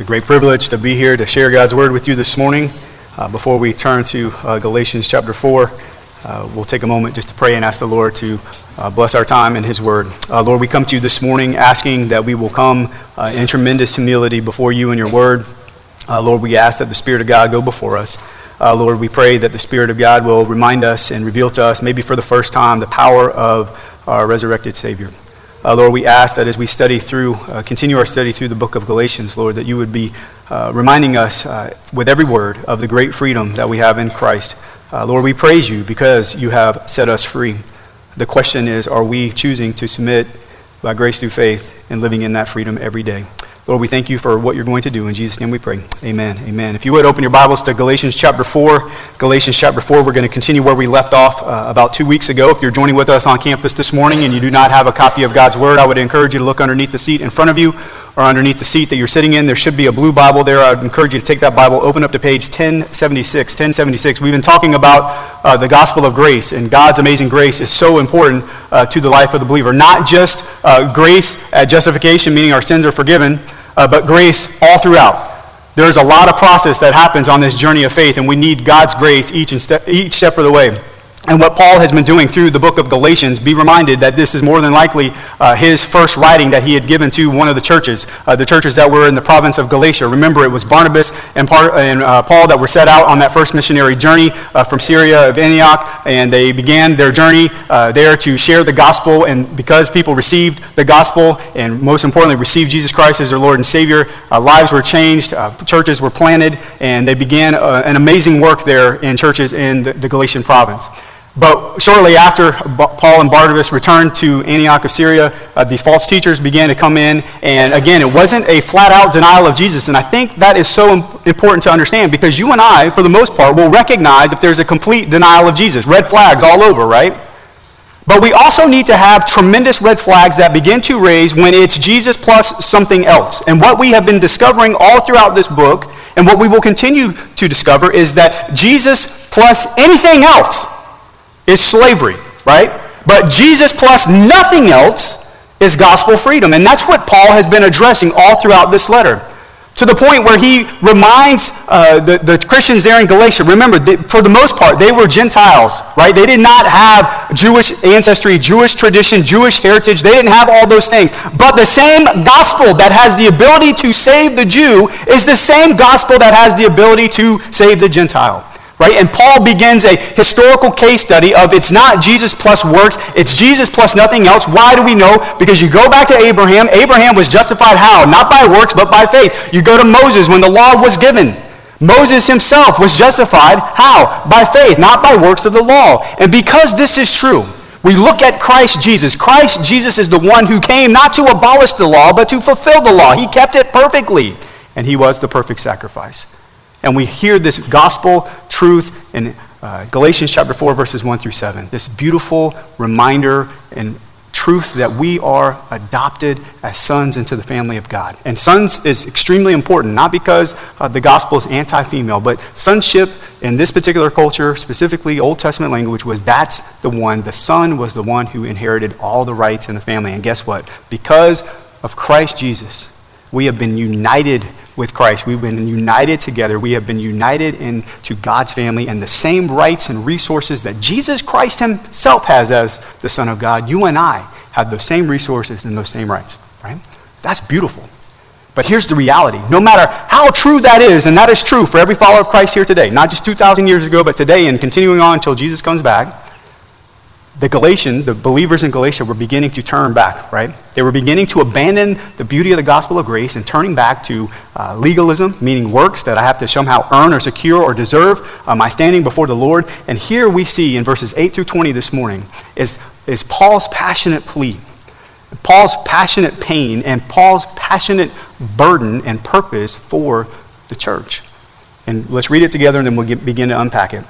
It's a great privilege to be here to share God's word with you this morning. Uh, before we turn to uh, Galatians chapter 4, uh, we'll take a moment just to pray and ask the Lord to uh, bless our time in His word. Uh, Lord, we come to you this morning asking that we will come uh, in tremendous humility before you and your word. Lord, we ask that the Spirit of God go before us. Lord, we pray that the Spirit of God will remind us and reveal to us, maybe for the first time, the power of our resurrected Savior. Uh, Lord, we ask that as we study through, uh, continue our study through the book of Galatians, Lord, that you would be uh, reminding us uh, with every word of the great freedom that we have in Christ. Uh, Lord, we praise you because you have set us free. The question is, are we choosing to submit by grace through faith and living in that freedom every day? Lord, we thank you for what you're going to do. In Jesus' name we pray. Amen. Amen. If you would open your Bibles to Galatians chapter 4. Galatians chapter 4, we're going to continue where we left off uh, about two weeks ago. If you're joining with us on campus this morning and you do not have a copy of God's Word, I would encourage you to look underneath the seat in front of you or underneath the seat that you're sitting in. There should be a blue Bible there. I would encourage you to take that Bible, open up to page 1076. 1076. We've been talking about uh, the gospel of grace, and God's amazing grace is so important uh, to the life of the believer. Not just uh, grace at justification, meaning our sins are forgiven uh, but grace all throughout. There's a lot of process that happens on this journey of faith, and we need God's grace each, step, each step of the way and what Paul has been doing through the book of Galatians, be reminded that this is more than likely uh, his first writing that he had given to one of the churches, uh, the churches that were in the province of Galatia. Remember, it was Barnabas and, part, and uh, Paul that were set out on that first missionary journey uh, from Syria of Antioch, and they began their journey uh, there to share the gospel. And because people received the gospel, and most importantly, received Jesus Christ as their Lord and Savior, uh, lives were changed, churches were planted, and they began an amazing work there in churches in the, the Galatian province. But shortly after Paul and Barnabas returned to Antioch of Syria, uh, these false teachers began to come in. And again, it wasn't a flat out denial of Jesus. And I think that is so important to understand because you and I, for the most part, will recognize if there's a complete denial of Jesus. Red flags all over, right? But we also need to have tremendous red flags that begin to raise when it's Jesus plus something else. And what we have been discovering all throughout this book, and what we will continue to discover, is that Jesus plus anything else is slavery, right? But Jesus plus nothing else is gospel freedom. And that's what Paul has been addressing all throughout this letter. To the point where he reminds uh, the, the Christians there in Galatia, remember, they, for the most part, they were Gentiles, right? They did not have Jewish ancestry, Jewish tradition, Jewish heritage. They didn't have all those things. But the same gospel that has the ability to save the Jew is the same gospel that has the ability to save the Gentile right? And Paul begins a historical case study of it's not Jesus plus works, it's Jesus plus nothing else. Why do we know? Because you go back to Abraham. Abraham was justified how? Not by works, but by faith. You go to Moses when the law was given. Moses himself was justified how? By faith, not by works of the law. And because this is true, we look at Christ Jesus. Christ Jesus is the one who came not to abolish the law, but to fulfill the law. He kept it perfectly, and he was the perfect sacrifice. And we hear this gospel truth in uh, Galatians chapter 4, verses 1 through 7. This beautiful reminder and truth that we are adopted as sons into the family of God. And sons is extremely important, not because uh, the gospel is anti female, but sonship in this particular culture, specifically Old Testament language, was that's the one, the son was the one who inherited all the rights in the family. And guess what? Because of Christ Jesus, we have been united with Christ. We've been united together. We have been united into God's family and the same rights and resources that Jesus Christ himself has as the Son of God. You and I have those same resources and those same rights, right? That's beautiful. But here's the reality. No matter how true that is, and that is true for every follower of Christ here today, not just 2,000 years ago, but today and continuing on until Jesus comes back, the Galatians, the believers in Galatia, were beginning to turn back, right? They were beginning to abandon the beauty of the gospel of grace and turning back to uh, legalism, meaning works that I have to somehow earn or secure or deserve uh, my standing before the Lord. And here we see in verses 8 through 20 this morning is, is Paul's passionate plea, Paul's passionate pain, and Paul's passionate burden and purpose for the church. And let's read it together and then we'll get, begin to unpack it.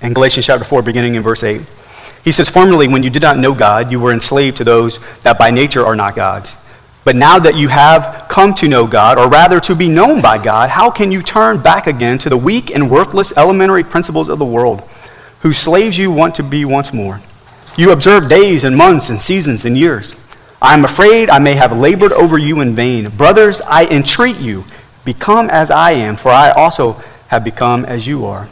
In Galatians chapter 4, beginning in verse 8. He says, Formerly, when you did not know God, you were enslaved to those that by nature are not God's. But now that you have come to know God, or rather to be known by God, how can you turn back again to the weak and worthless elementary principles of the world, whose slaves you want to be once more? You observe days and months and seasons and years. I am afraid I may have labored over you in vain. Brothers, I entreat you, Become as I am, for I also have become as you are.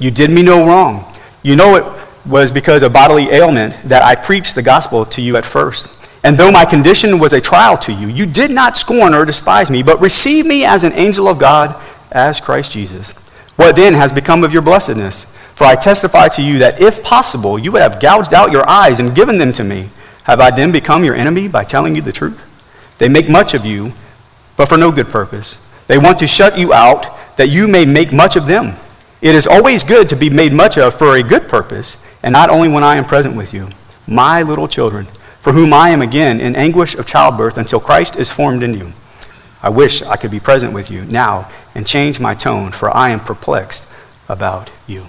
You did me no wrong. You know it was because of bodily ailment that I preached the gospel to you at first. And though my condition was a trial to you, you did not scorn or despise me, but received me as an angel of God, as Christ Jesus. What then has become of your blessedness? For I testify to you that if possible, you would have gouged out your eyes and given them to me. Have I then become your enemy by telling you the truth? They make much of you, but for no good purpose. They want to shut you out that you may make much of them. It is always good to be made much of for a good purpose, and not only when I am present with you. My little children, for whom I am again in anguish of childbirth until Christ is formed in you. I wish I could be present with you now and change my tone, for I am perplexed about you.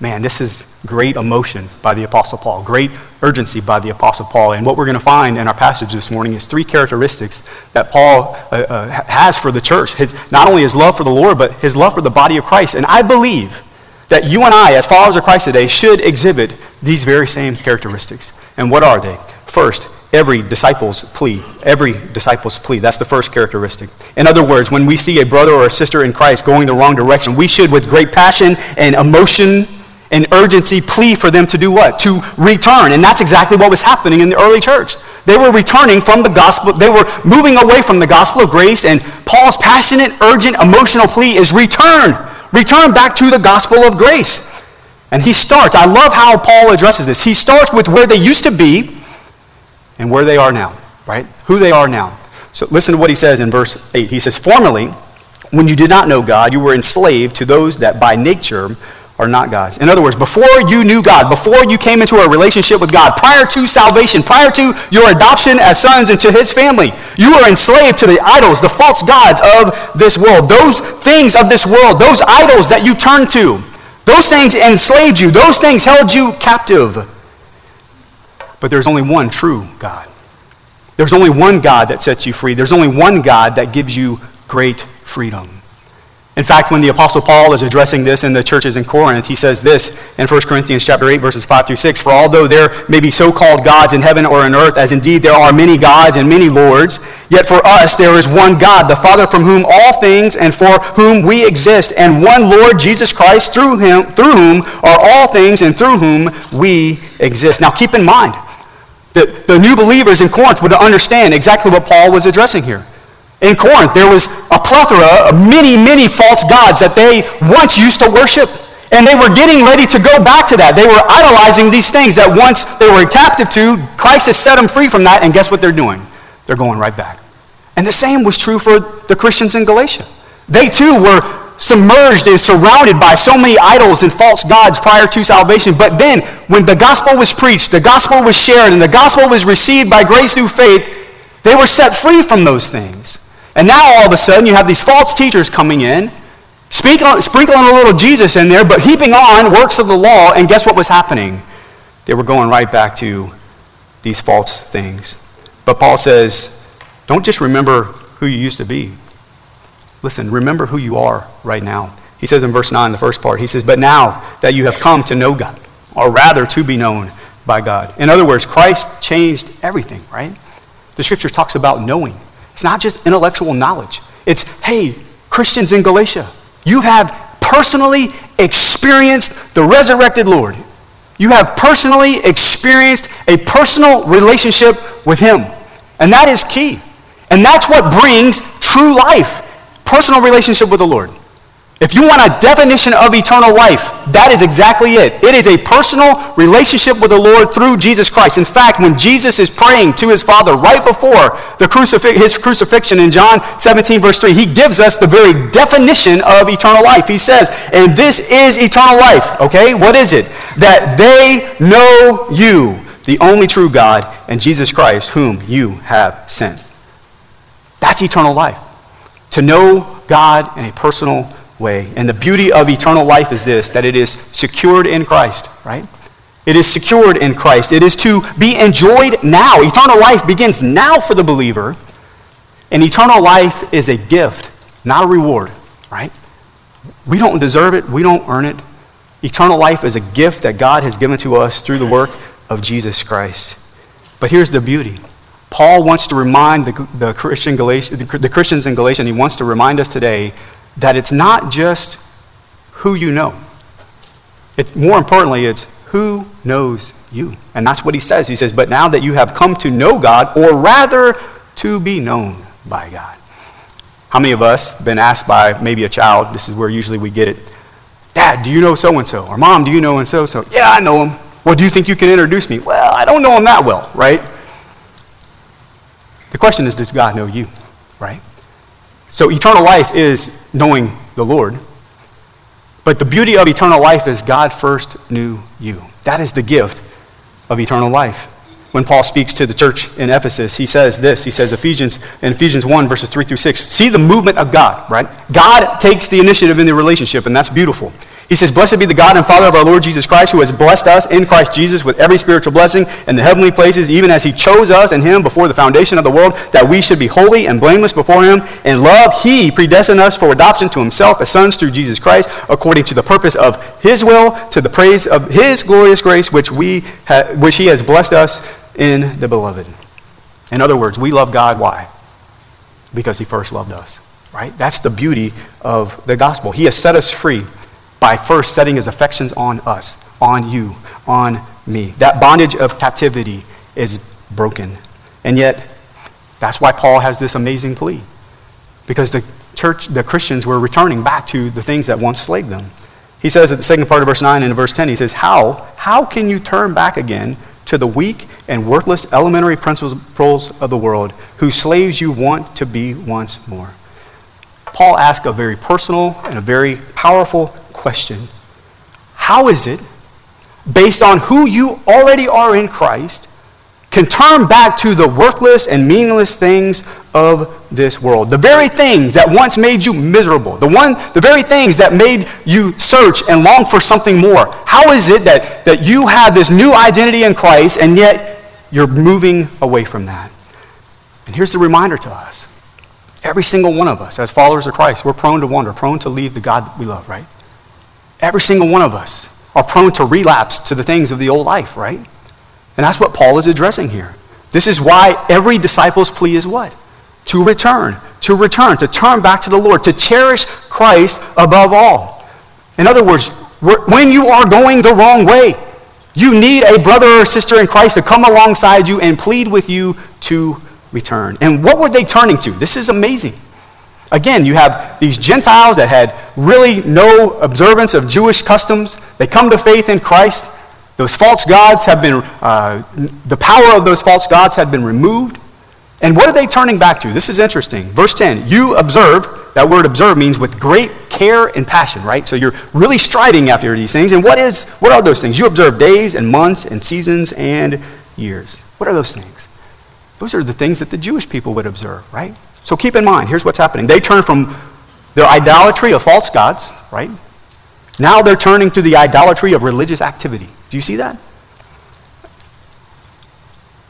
Man, this is great emotion by the Apostle Paul, great urgency by the Apostle Paul. And what we're going to find in our passage this morning is three characteristics that Paul uh, uh, has for the church. His, not only his love for the Lord, but his love for the body of Christ. And I believe that you and I, as followers of Christ today, should exhibit these very same characteristics. And what are they? First, every disciple's plea. Every disciple's plea. That's the first characteristic. In other words, when we see a brother or a sister in Christ going the wrong direction, we should, with great passion and emotion, and urgency plea for them to do what? To return. And that's exactly what was happening in the early church. They were returning from the gospel, they were moving away from the gospel of grace, and Paul's passionate, urgent, emotional plea is return. Return back to the gospel of grace. And he starts, I love how Paul addresses this. He starts with where they used to be and where they are now, right? Who they are now. So listen to what he says in verse 8. He says, Formerly, when you did not know God, you were enslaved to those that by nature are not God's. In other words, before you knew God, before you came into a relationship with God, prior to salvation, prior to your adoption as sons into his family, you were enslaved to the idols, the false gods of this world. Those things of this world, those idols that you turned to, those things enslaved you, those things held you captive. But there's only one true God. There's only one God that sets you free. There's only one God that gives you great freedom. In fact, when the Apostle Paul is addressing this in the churches in Corinth, he says this in 1 Corinthians chapter 8, verses 5 through 6. For although there may be so-called gods in heaven or in earth, as indeed there are many gods and many lords, yet for us there is one God, the Father from whom all things and for whom we exist, and one Lord Jesus Christ, through him, through whom are all things and through whom we exist. Now keep in mind, that the new believers in Corinth would understand exactly what Paul was addressing here in Corinth, there was a plethora of many, many false gods that they once used to worship. And they were getting ready to go back to that. They were idolizing these things that once they were captive to, Christ has set them free from that, and guess what they're doing? They're going right back. And the same was true for the Christians in Galatia. They too were submerged and surrounded by so many idols and false gods prior to salvation. But then, when the gospel was preached, the gospel was shared, and the gospel was received by grace through faith, they were set free from those things. And now all of a sudden you have these false teachers coming in, sprinkling, sprinkling a little Jesus in there, but heaping on works of the law, and guess what was happening? They were going right back to these false things. But Paul says, don't just remember who you used to be. Listen, remember who you are right now. He says in verse 9, the first part, he says, But now that you have come to know God, or rather to be known by God. In other words, Christ changed everything, right? The scripture talks about knowing. It's not just intellectual knowledge. It's, hey, Christians in Galatia, you have personally experienced the resurrected Lord. You have personally experienced a personal relationship with Him. And that is key. And that's what brings true life personal relationship with the Lord. If you want a definition of eternal life, that is exactly it. It is a personal relationship with the Lord through Jesus Christ. In fact, when Jesus is praying to his Father right before the crucif- his crucifixion in John 17, verse 3, he gives us the very definition of eternal life. He says, and this is eternal life. Okay, what is it? That they know you, the only true God, and Jesus Christ, whom you have sent. That's eternal life. To know God in a personal way. And the beauty of eternal life is this that it is secured in Christ, right? It is secured in Christ. It is to be enjoyed now. Eternal life begins now for the believer. And eternal life is a gift, not a reward, right? We don't deserve it, we don't earn it. Eternal life is a gift that God has given to us through the work of Jesus Christ. But here's the beauty Paul wants to remind the, the, Christian Galatia, the Christians in Galatia, and he wants to remind us today that it's not just who you know. It, more importantly, it's who knows you. And that's what he says. He says, But now that you have come to know God, or rather to be known by God. How many of us been asked by maybe a child, this is where usually we get it, Dad, do you know so and so? Or Mom, do you know and so so? Yeah, I know him. Well, do you think you can introduce me? Well, I don't know him that well, right? The question is, does God know you, right? So eternal life is knowing the Lord. But the beauty of eternal life is God first knew you. That is the gift of eternal life. When Paul speaks to the church in Ephesus, he says this. He says Ephesians in Ephesians 1 verses 3 through 6. See the movement of God, right? God takes the initiative in the relationship and that's beautiful. He says, Blessed be the God and Father of our Lord Jesus Christ, who has blessed us in Christ Jesus with every spiritual blessing in the heavenly places, even as he chose us in him before the foundation of the world, that we should be holy and blameless before him. In love, he predestined us for adoption to himself as sons through Jesus Christ, according to the purpose of his will, to the praise of his glorious grace, which, we ha- which he has blessed us in the beloved. In other words, we love God. Why? Because he first loved us, right? That's the beauty of the gospel. He has set us free by first setting his affections on us, on you, on me. That bondage of captivity is broken. And yet, that's why Paul has this amazing plea. Because the church, the Christians were returning back to the things that once slaved them. He says at the second part of verse 9 and verse 10, he says, How? How can you turn back again to the weak and worthless elementary principles of the world, whose slaves you want to be once more? Paul asks a very personal and a very powerful question How is it, based on who you already are in Christ, can turn back to the worthless and meaningless things of this world. The very things that once made you miserable. The, one, the very things that made you search and long for something more. How is it that, that you have this new identity in Christ and yet you're moving away from that? And here's the reminder to us. Every single one of us, as followers of Christ, we're prone to wander, prone to leave the God that we love, right? Every single one of us are prone to relapse to the things of the old life, right? And that's what Paul is addressing here. This is why every disciple's plea is what? To return, to return, to turn back to the Lord, to cherish Christ above all. In other words, when you are going the wrong way, you need a brother or sister in Christ to come alongside you and plead with you to return. And what were they turning to? This is amazing. Again, you have these Gentiles that had really no observance of Jewish customs. They come to faith in Christ. Those false gods have been, uh, the power of those false gods had been removed. And what are they turning back to? This is interesting. Verse 10 You observe, that word observe means with great care and passion, right? So you're really striving after these things. And what is what are those things? You observe days and months and seasons and years. What are those things? Those are the things that the Jewish people would observe, right? So keep in mind, here's what's happening. They turn from their idolatry of false gods, right? Now they're turning to the idolatry of religious activity. Do you see that?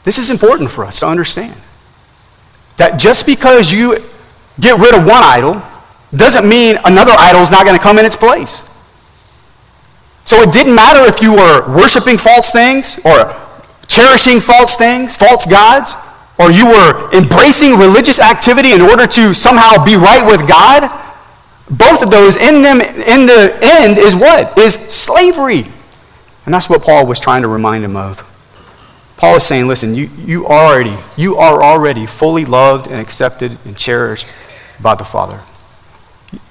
This is important for us to understand. That just because you get rid of one idol doesn't mean another idol is not going to come in its place. So it didn't matter if you were worshiping false things or cherishing false things, false gods or you were embracing religious activity in order to somehow be right with God, both of those in them in the end is what? Is slavery. And that's what Paul was trying to remind him of. Paul is saying, listen, you, you already, you are already fully loved and accepted and cherished by the Father.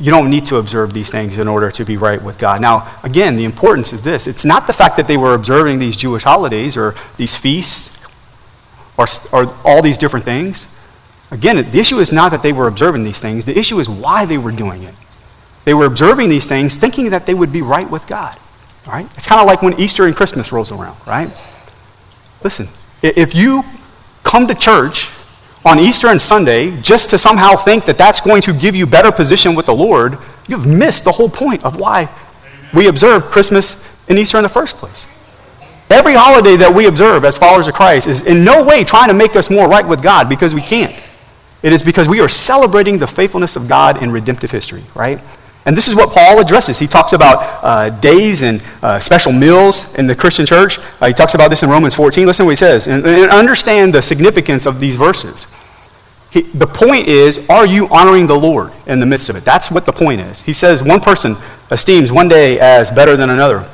You don't need to observe these things in order to be right with God. Now, again, the importance is this. It's not the fact that they were observing these Jewish holidays or these feasts or, or all these different things. Again, the issue is not that they were observing these things, the issue is why they were doing it. They were observing these things thinking that they would be right with God. Right? It's kind of like when Easter and Christmas rolls around, right? Listen, if you come to church on Easter and Sunday just to somehow think that that's going to give you better position with the Lord, you've missed the whole point of why we observe Christmas and Easter in the first place. Every holiday that we observe as followers of Christ is in no way trying to make us more right with God because we can't. It is because we are celebrating the faithfulness of God in redemptive history, right? And this is what Paul addresses. He talks about uh, days and uh, special meals in the Christian church. Uh, he talks about this in Romans 14. Listen to what he says. And, and understand the significance of these verses. He, the point is, are you honoring the Lord in the midst of it? That's what the point is. He says one person esteems one day as better than another,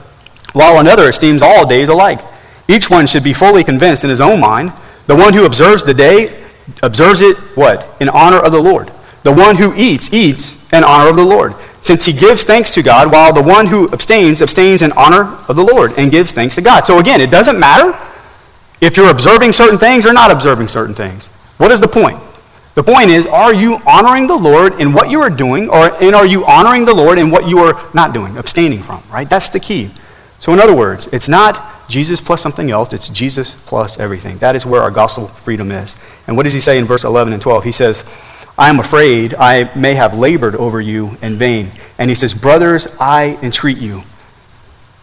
while another esteems all days alike. Each one should be fully convinced in his own mind. The one who observes the day observes it, what? In honor of the Lord. The one who eats, eats in honor of the Lord since he gives thanks to God, while the one who abstains, abstains in honor of the Lord and gives thanks to God. So again, it doesn't matter if you're observing certain things or not observing certain things. What is the point? The point is, are you honoring the Lord in what you are doing, or and are you honoring the Lord in what you are not doing, abstaining from, right? That's the key. So in other words, it's not Jesus plus something else, it's Jesus plus everything. That is where our gospel freedom is. And what does he say in verse 11 and 12? He says, I am afraid I may have labored over you in vain. And he says, Brothers, I entreat you.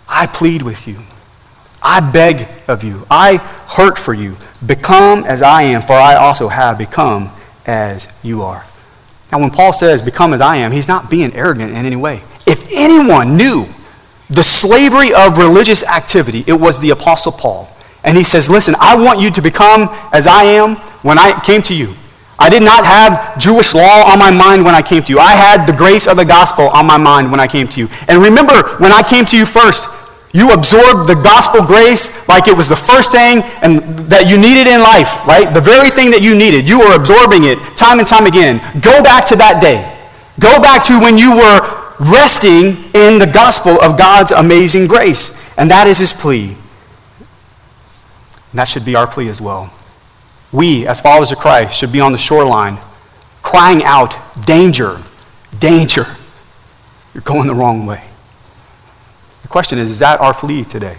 I plead with you. I beg of you. I hurt for you. Become as I am, for I also have become as you are. Now, when Paul says, Become as I am, he's not being arrogant in any way. If anyone knew the slavery of religious activity, it was the Apostle Paul. And he says, Listen, I want you to become as I am when I came to you. I did not have Jewish law on my mind when I came to you. I had the grace of the gospel on my mind when I came to you. And remember, when I came to you first, you absorbed the gospel grace like it was the first thing and that you needed in life, right? The very thing that you needed. You were absorbing it time and time again. Go back to that day. Go back to when you were resting in the gospel of God's amazing grace. And that is his plea. And that should be our plea as well we, as followers of Christ, should be on the shoreline crying out, Danger, danger. You're going the wrong way. The question is, is that our plea today?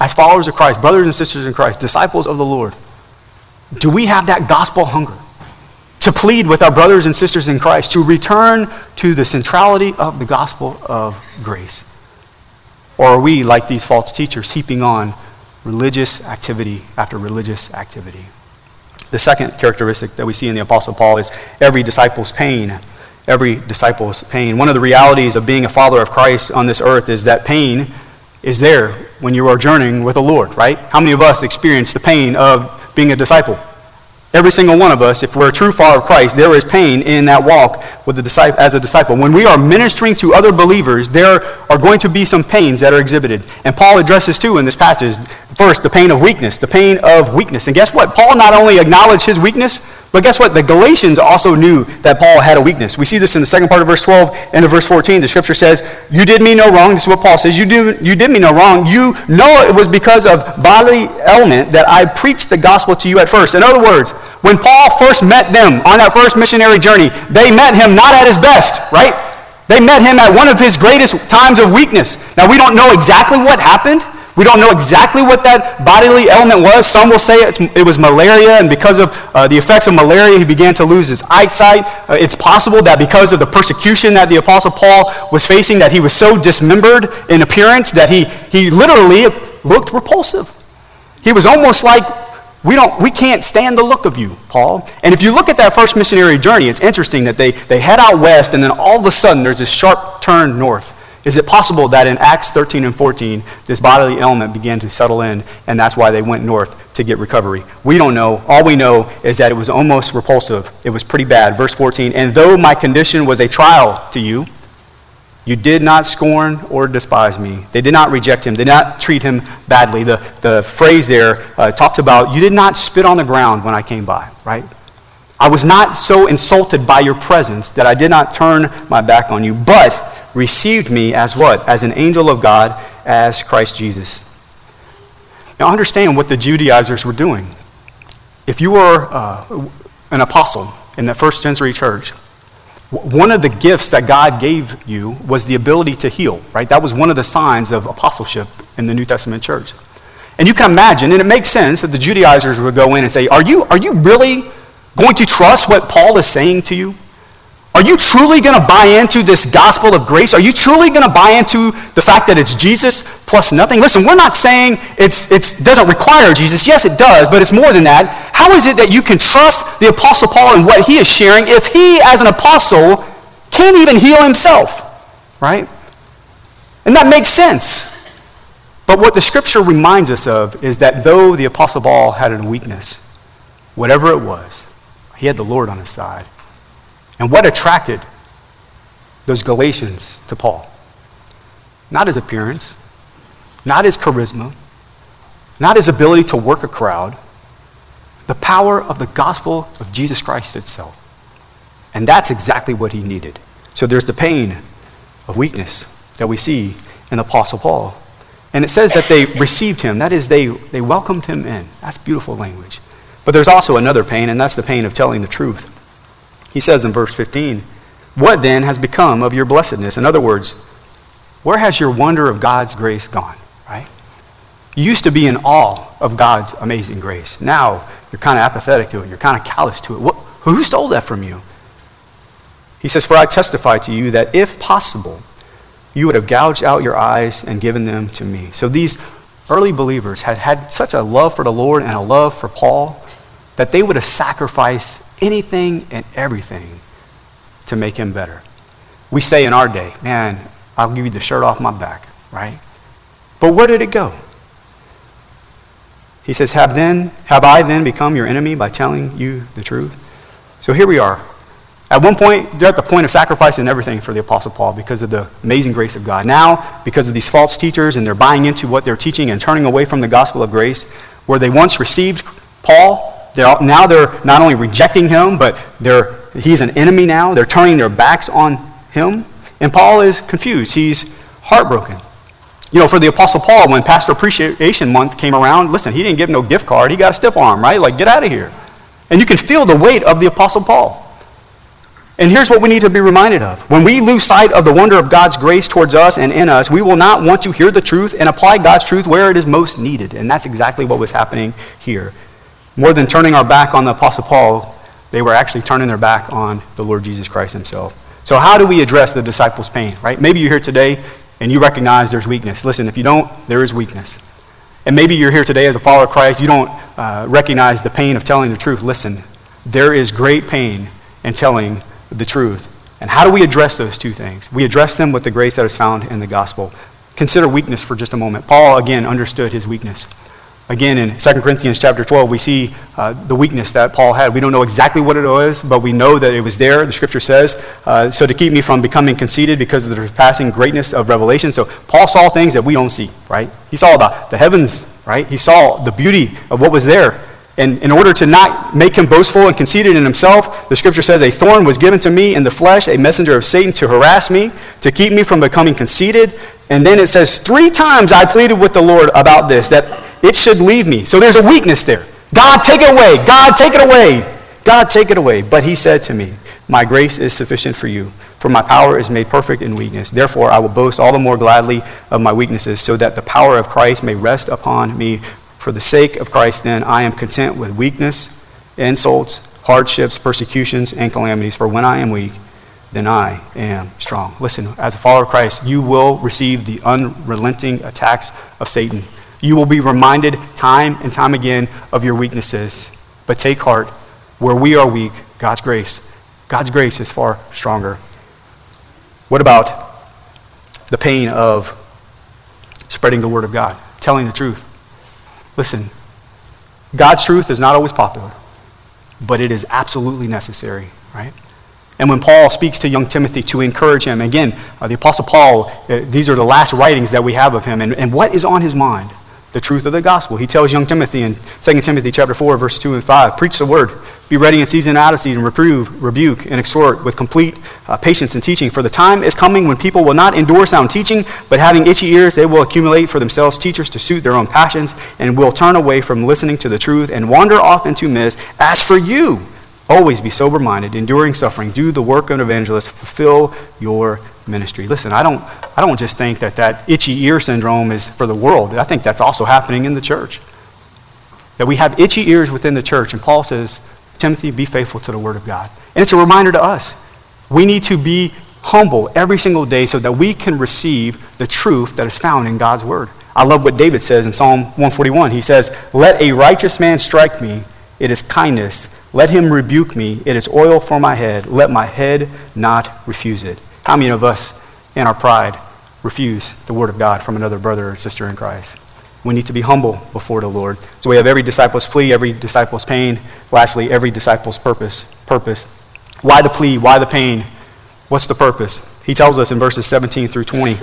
As followers of Christ, brothers and sisters in Christ, disciples of the Lord, do we have that gospel hunger to plead with our brothers and sisters in Christ to return to the centrality of the gospel of grace? Or are we, like these false teachers, heaping on religious activity after religious activity. The second characteristic that we see in the Apostle Paul is every disciple's pain. Every disciple's pain. One of the realities of being a follower of Christ on this earth is that pain is there when you are journeying with the Lord, right? How many of us experience the pain of being a disciple? Every single one of us, if we're a true follower of Christ, there is pain in that walk with the disciple, as a disciple. When we are ministering to other believers, there are going to be some pains that are exhibited. And Paul addresses too in this passage First, the pain of weakness, the pain of weakness. And guess what? Paul not only acknowledged his weakness, but guess what? The Galatians also knew that Paul had a weakness. We see this in the second part of verse 12 and of verse 14. The scripture says, You did me no wrong. This is what Paul says. You, do, you did me no wrong. You know it was because of bodily element that I preached the gospel to you at first. In other words, when Paul first met them on that first missionary journey, they met him not at his best, right? They met him at one of his greatest times of weakness. Now, we don't know exactly what happened. We don't know exactly what that bodily element was. Some will say it was malaria, and because of uh, the effects of malaria, he began to lose his eyesight. Uh, it's possible that because of the persecution that the Apostle Paul was facing, that he was so dismembered in appearance that he, he literally looked repulsive. He was almost like, we, don't, we can't stand the look of you, Paul. And if you look at that first missionary journey, it's interesting that they, they head out west, and then all of a sudden there's this sharp turn north. Is it possible that in Acts 13 and 14, this bodily element began to settle in, and that's why they went north to get recovery? We don't know. All we know is that it was almost repulsive. It was pretty bad. Verse 14, and though my condition was a trial to you, you did not scorn or despise me. They did not reject him, they did not treat him badly. The, the phrase there uh, talks about, you did not spit on the ground when I came by, right? I was not so insulted by your presence that I did not turn my back on you, but received me as what? As an angel of God, as Christ Jesus. Now, understand what the Judaizers were doing. If you were uh, an apostle in the first century church, one of the gifts that God gave you was the ability to heal, right? That was one of the signs of apostleship in the New Testament church. And you can imagine, and it makes sense that the Judaizers would go in and say, Are you, are you really going to trust what Paul is saying to you? Are you truly going to buy into this gospel of grace? Are you truly going to buy into the fact that it's Jesus plus nothing? Listen, we're not saying it doesn't require Jesus. Yes, it does, but it's more than that. How is it that you can trust the Apostle Paul and what he is sharing if he, as an apostle, can't even heal himself, right? And that makes sense. But what the scripture reminds us of is that though the Apostle Paul had a weakness, whatever it was, he had the Lord on his side. And what attracted those Galatians to Paul? Not his appearance, not his charisma, not his ability to work a crowd, the power of the gospel of Jesus Christ itself. And that's exactly what he needed. So there's the pain of weakness that we see in Apostle Paul. And it says that they received him. That is, they, they welcomed him in. That's beautiful language. But there's also another pain, and that's the pain of telling the truth. He says in verse 15, What then has become of your blessedness? In other words, where has your wonder of God's grace gone, right? You used to be in awe of God's amazing grace. Now you're kind of apathetic to it. You're kind of callous to it. What, who stole that from you? He says, For I testify to you that if possible, you would have gouged out your eyes and given them to me. So these early believers had had such a love for the Lord and a love for Paul that they would have sacrificed anything and everything to make him better. We say in our day, man, I'll give you the shirt off my back, right? But where did it go? He says, Have then, have I then become your enemy by telling you the truth? So here we are. At one point, they're at the point of sacrificing everything for the Apostle Paul because of the amazing grace of God. Now, because of these false teachers and they're buying into what they're teaching and turning away from the gospel of grace, where they once received Paul, they're, now they're not only rejecting him, but he's an enemy now. They're turning their backs on him. And Paul is confused. He's heartbroken. You know, for the Apostle Paul, when Pastor Appreciation Month came around, listen, he didn't give no gift card. He got a stiff arm, right? Like, get out of here. And you can feel the weight of the Apostle Paul. And here's what we need to be reminded of. When we lose sight of the wonder of God's grace towards us and in us, we will not want to hear the truth and apply God's truth where it is most needed. And that's exactly what was happening here. More than turning our back on the Apostle Paul, they were actually turning their back on the Lord Jesus Christ himself. So, how do we address the disciples' pain, right? Maybe you're here today and you recognize there's weakness. Listen, if you don't, there is weakness. And maybe you're here today as a follower of Christ, you don't uh, recognize the pain of telling the truth. Listen, there is great pain in telling the truth. And how do we address those two things? We address them with the grace that is found in the gospel. Consider weakness for just a moment. Paul, again, understood his weakness. Again, in 2 Corinthians chapter 12, we see uh, the weakness that Paul had. We don't know exactly what it was, but we know that it was there. The scripture says, uh, so to keep me from becoming conceited because of the surpassing greatness of revelation. So Paul saw things that we don't see, right? He saw the, the heavens, right? He saw the beauty of what was there. And in order to not make him boastful and conceited in himself, the scripture says, A thorn was given to me in the flesh, a messenger of Satan to harass me, to keep me from becoming conceited. And then it says, Three times I pleaded with the Lord about this, that it should leave me. So there's a weakness there. God, take it away. God, take it away. God, take it away. But he said to me, My grace is sufficient for you, for my power is made perfect in weakness. Therefore, I will boast all the more gladly of my weaknesses, so that the power of Christ may rest upon me. For the sake of Christ, then, I am content with weakness, insults, hardships, persecutions, and calamities. For when I am weak, then I am strong. Listen, as a follower of Christ, you will receive the unrelenting attacks of Satan. You will be reminded time and time again of your weaknesses. But take heart, where we are weak, God's grace, God's grace is far stronger. What about the pain of spreading the word of God, telling the truth? Listen, God's truth is not always popular, but it is absolutely necessary, right? And when Paul speaks to young Timothy to encourage him, again, uh, the Apostle Paul, uh, these are the last writings that we have of him. And, and what is on his mind? The truth of the gospel. He tells young Timothy in 2 Timothy chapter 4, verse 2 and 5, preach the word. Be ready in season and out of season, reprove, rebuke, and exhort with complete uh, patience and teaching. For the time is coming when people will not endure sound teaching, but having itchy ears, they will accumulate for themselves teachers to suit their own passions, and will turn away from listening to the truth and wander off into myths. As for you, always be sober minded, enduring suffering, do the work of an evangelist, fulfill your ministry. Listen, I don't, I don't just think that that itchy ear syndrome is for the world. I think that's also happening in the church. That we have itchy ears within the church, and Paul says, Timothy, be faithful to the Word of God. And it's a reminder to us. We need to be humble every single day so that we can receive the truth that is found in God's Word. I love what David says in Psalm 141. He says, Let a righteous man strike me, it is kindness Let him rebuke me. It is oil for my head. Let my head not refuse it. How many of us, in our pride, refuse the word of God from another brother or sister in Christ? We need to be humble before the Lord. So we have every disciple's plea, every disciple's pain. Lastly, every disciple's purpose. Purpose. Why the plea? Why the pain? What's the purpose? He tells us in verses 17 through 20.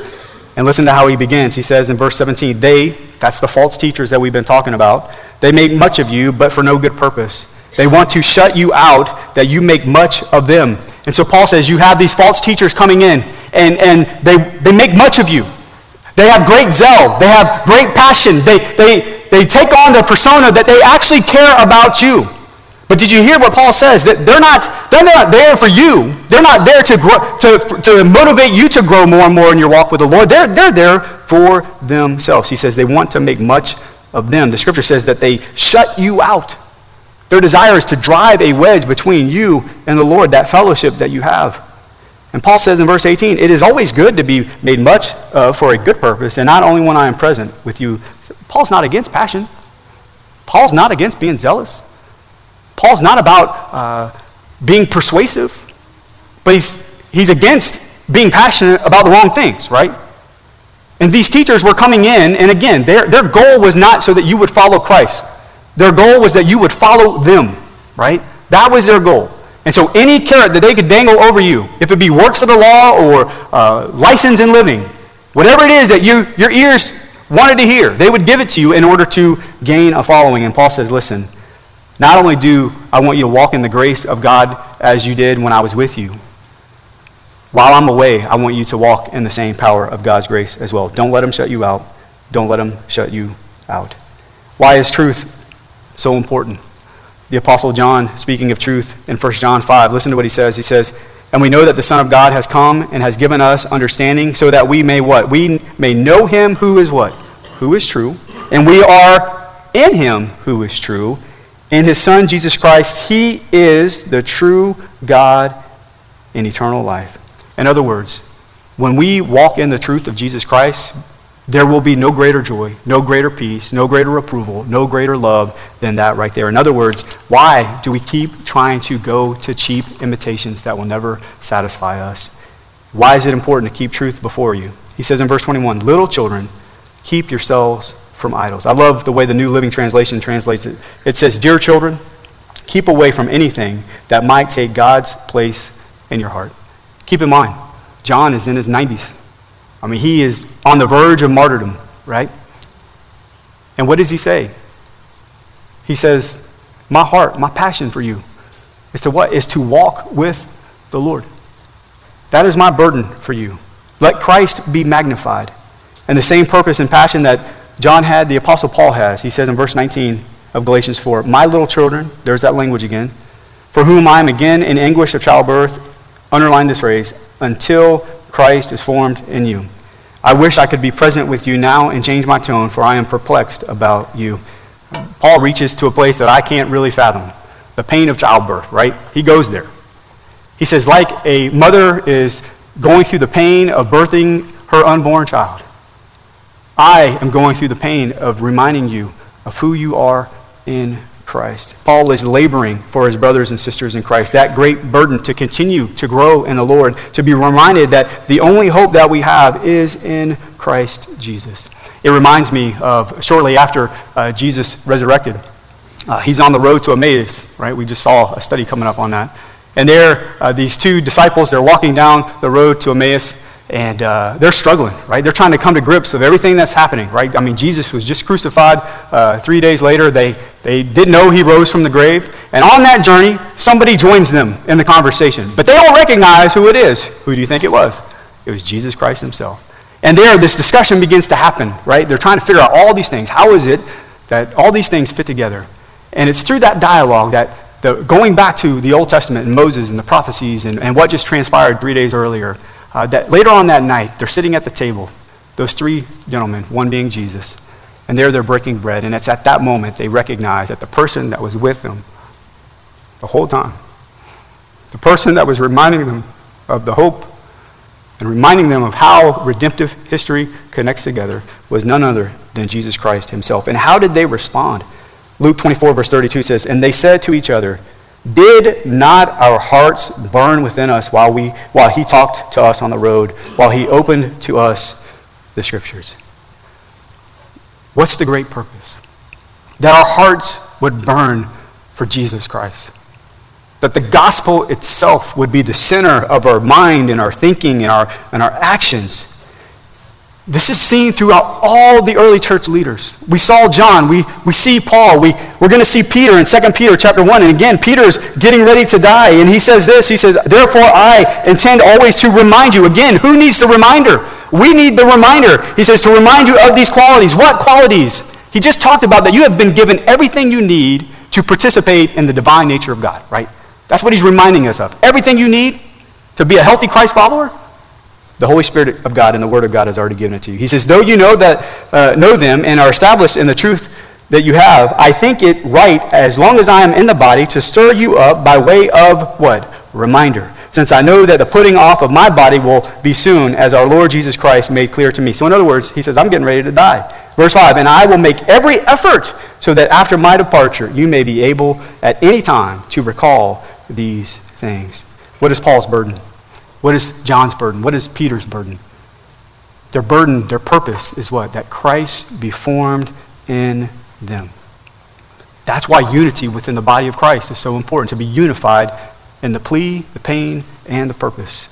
And listen to how he begins. He says in verse 17, They, that's the false teachers that we've been talking about, they make much of you, but for no good purpose. They want to shut you out that you make much of them. And so Paul says, You have these false teachers coming in, and, and they, they make much of you. They have great zeal, they have great passion, they, they, they take on the persona that they actually care about you. But did you hear what Paul says? That they're not, they're not there for you. They're not there to, grow, to, to motivate you to grow more and more in your walk with the Lord. They're, they're there for themselves. He says they want to make much of them. The scripture says that they shut you out. Their desire is to drive a wedge between you and the Lord, that fellowship that you have. And Paul says in verse 18, It is always good to be made much uh, for a good purpose, and not only when I am present with you. Paul's not against passion. Paul's not against being zealous. Paul's not about uh, being persuasive, but he's, he's against being passionate about the wrong things, right? And these teachers were coming in, and again, their, their goal was not so that you would follow Christ. Their goal was that you would follow them, right? That was their goal. And so any carrot that they could dangle over you, if it be works of the law or uh, license in living, whatever it is that you, your ears wanted to hear, they would give it to you in order to gain a following. And Paul says, listen, not only do I want you to walk in the grace of God as you did when I was with you, while I'm away, I want you to walk in the same power of God's grace as well. Don't let him shut you out. Don't let him shut you out. Why is truth so important? The Apostle John, speaking of truth in 1 John 5, listen to what he says. He says, And we know that the Son of God has come and has given us understanding so that we may what? We may know him who is what? Who is true. And we are in him who is true in his Son, Jesus Christ, he is the true God in eternal life. In other words, when we walk in the truth of Jesus Christ, there will be no greater joy, no greater peace, no greater approval, no greater love than that right there. In other words, why do we keep trying to go to cheap imitations that will never satisfy us? Why is it important to keep truth before you? He says in verse 21 Little children, keep yourselves from idols. I love the way the New Living Translation translates it. It says, Dear children, keep away from anything that might take God's place in your heart. Keep in mind, John is in his 90s. I mean, he is on the verge of martyrdom, right? And what does he say? He says, My heart, my passion for you is to what? Is to walk with the Lord. That is my burden for you. Let Christ be magnified. And the same purpose and passion that John had, the Apostle Paul has. He says in verse 19 of Galatians 4 My little children, there's that language again, for whom I am again in anguish of childbirth, underline this phrase, until Christ is formed in you. I wish I could be present with you now and change my tone, for I am perplexed about you. Paul reaches to a place that I can't really fathom the pain of childbirth, right? He goes there. He says, like a mother is going through the pain of birthing her unborn child. I am going through the pain of reminding you of who you are in Christ. Paul is laboring for his brothers and sisters in Christ. That great burden to continue to grow in the Lord, to be reminded that the only hope that we have is in Christ Jesus. It reminds me of shortly after uh, Jesus resurrected. Uh, he's on the road to Emmaus, right? We just saw a study coming up on that. And there, uh, these two disciples, they're walking down the road to Emmaus and uh, they're struggling, right? They're trying to come to grips with everything that's happening, right? I mean, Jesus was just crucified. Uh, three days later, they, they didn't know he rose from the grave. And on that journey, somebody joins them in the conversation. But they don't recognize who it is. Who do you think it was? It was Jesus Christ himself. And there, this discussion begins to happen, right? They're trying to figure out all these things. How is it that all these things fit together? And it's through that dialogue that the, going back to the Old Testament and Moses and the prophecies and, and what just transpired three days earlier, uh, that later on that night, they're sitting at the table, those three gentlemen, one being Jesus, and there they're breaking bread. And it's at that moment they recognize that the person that was with them the whole time, the person that was reminding them of the hope and reminding them of how redemptive history connects together was none other than Jesus Christ himself. And how did they respond? Luke 24, verse 32 says, And they said to each other, Did not our hearts burn within us while, we, while he talked to us on the road, while he opened to us the scriptures? What's the great purpose? That our hearts would burn for Jesus Christ. That the gospel itself would be the center of our mind and our thinking and our, and our actions. This is seen throughout all the early church leaders. We saw John, we, we see Paul, we, we're going to see Peter in 2 Peter chapter 1. And again, Peter's getting ready to die. And he says this He says, Therefore, I intend always to remind you. Again, who needs the reminder? We need the reminder. He says, To remind you of these qualities. What qualities? He just talked about that you have been given everything you need to participate in the divine nature of God, right? That's what he's reminding us of. Everything you need to be a healthy Christ follower, the Holy Spirit of God and the Word of God has already given it to you. He says, though you know that uh, know them and are established in the truth that you have, I think it right, as long as I am in the body, to stir you up by way of what? Reminder. Since I know that the putting off of my body will be soon, as our Lord Jesus Christ made clear to me. So, in other words, he says, I'm getting ready to die. Verse 5 And I will make every effort so that after my departure you may be able at any time to recall these things. What is Paul's burden? What is John's burden? What is Peter's burden? Their burden, their purpose is what? That Christ be formed in them. That's why unity within the body of Christ is so important, to be unified in the plea, the pain, and the purpose.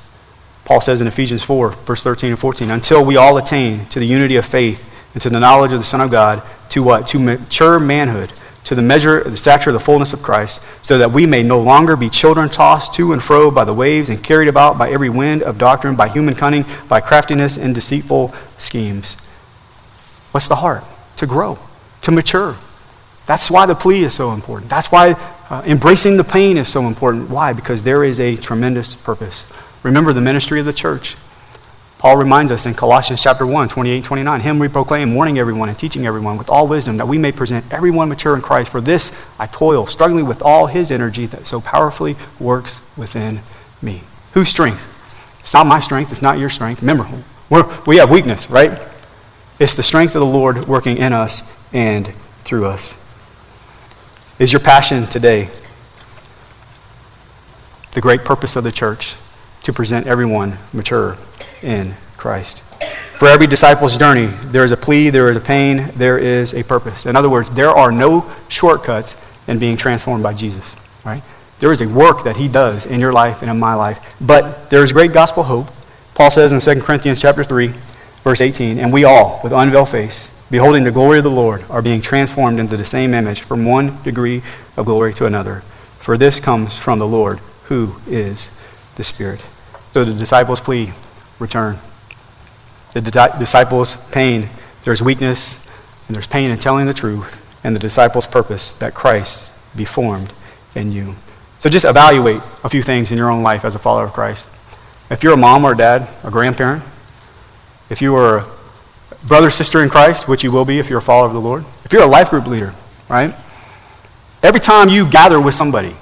Paul says in Ephesians 4, verse 13 and 14, until we all attain to the unity of faith and to the knowledge of the Son of God, to what? To mature manhood to the measure of the stature of the fullness of Christ, so that we may no longer be children tossed to and fro by the waves and carried about by every wind of doctrine, by human cunning, by craftiness and deceitful schemes. What's the heart? To grow, to mature. That's why the plea is so important. That's why uh, embracing the pain is so important. Why? Because there is a tremendous purpose. Remember the ministry of the church. Paul reminds us in Colossians chapter 1, 28, 29, Him we proclaim, warning everyone and teaching everyone with all wisdom, that we may present everyone mature in Christ. For this I toil, struggling with all His energy that so powerfully works within me. Whose strength? It's not my strength, it's not your strength. Remember, we have weakness, right? It's the strength of the Lord working in us and through us. Is your passion today the great purpose of the church to present everyone mature in Christ. For every disciple's journey, there is a plea, there is a pain, there is a purpose. In other words, there are no shortcuts in being transformed by Jesus, right? There is a work that he does in your life and in my life. But there is great gospel hope. Paul says in 2 Corinthians chapter 3, verse 18, and we all, with unveiled face, beholding the glory of the Lord, are being transformed into the same image from one degree of glory to another. For this comes from the Lord, who is the Spirit. So the disciples' plea return. The di- disciples' pain, there's weakness, and there's pain in telling the truth, and the disciples' purpose that Christ be formed in you. So just evaluate a few things in your own life as a follower of Christ. If you're a mom or a dad, a grandparent, if you are brother, sister in Christ, which you will be if you're a follower of the Lord, if you're a life group leader, right? Every time you gather with somebody,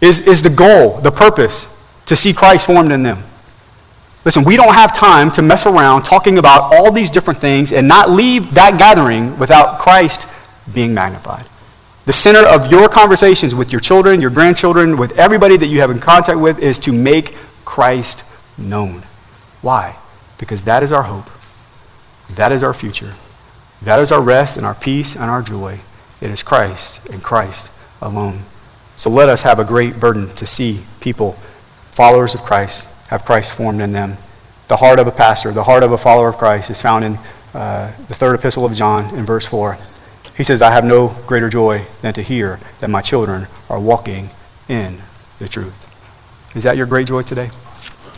is, is the goal, the purpose, to see Christ formed in them. Listen, we don't have time to mess around talking about all these different things and not leave that gathering without Christ being magnified. The center of your conversations with your children, your grandchildren, with everybody that you have in contact with is to make Christ known. Why? Because that is our hope. That is our future. That is our rest and our peace and our joy. It is Christ and Christ alone. So let us have a great burden to see people, followers of Christ, have Christ formed in them. The heart of a pastor, the heart of a follower of Christ is found in uh, the third epistle of John in verse 4. He says, I have no greater joy than to hear that my children are walking in the truth. Is that your great joy today?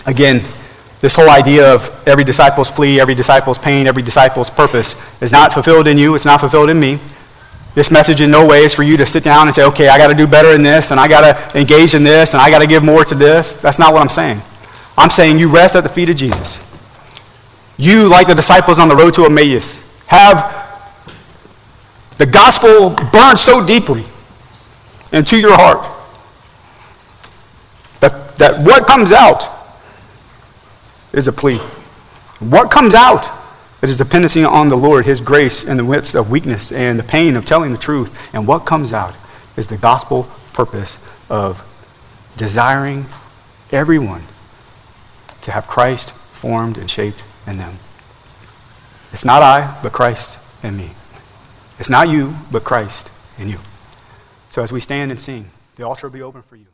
Again, this whole idea of every disciple's plea, every disciple's pain, every disciple's purpose is not fulfilled in you, it's not fulfilled in me. This message in no way is for you to sit down and say, okay, I got to do better in this, and I got to engage in this, and I got to give more to this. That's not what I'm saying. I'm saying you rest at the feet of Jesus. You, like the disciples on the road to Emmaus, have the gospel burned so deeply into your heart that, that what comes out is a plea. What comes out it is dependency on the Lord, His grace in the midst of weakness and the pain of telling the truth. And what comes out is the gospel purpose of desiring everyone to have Christ formed and shaped in them. It's not I, but Christ in me. It's not you, but Christ in you. So as we stand and sing, the altar will be open for you.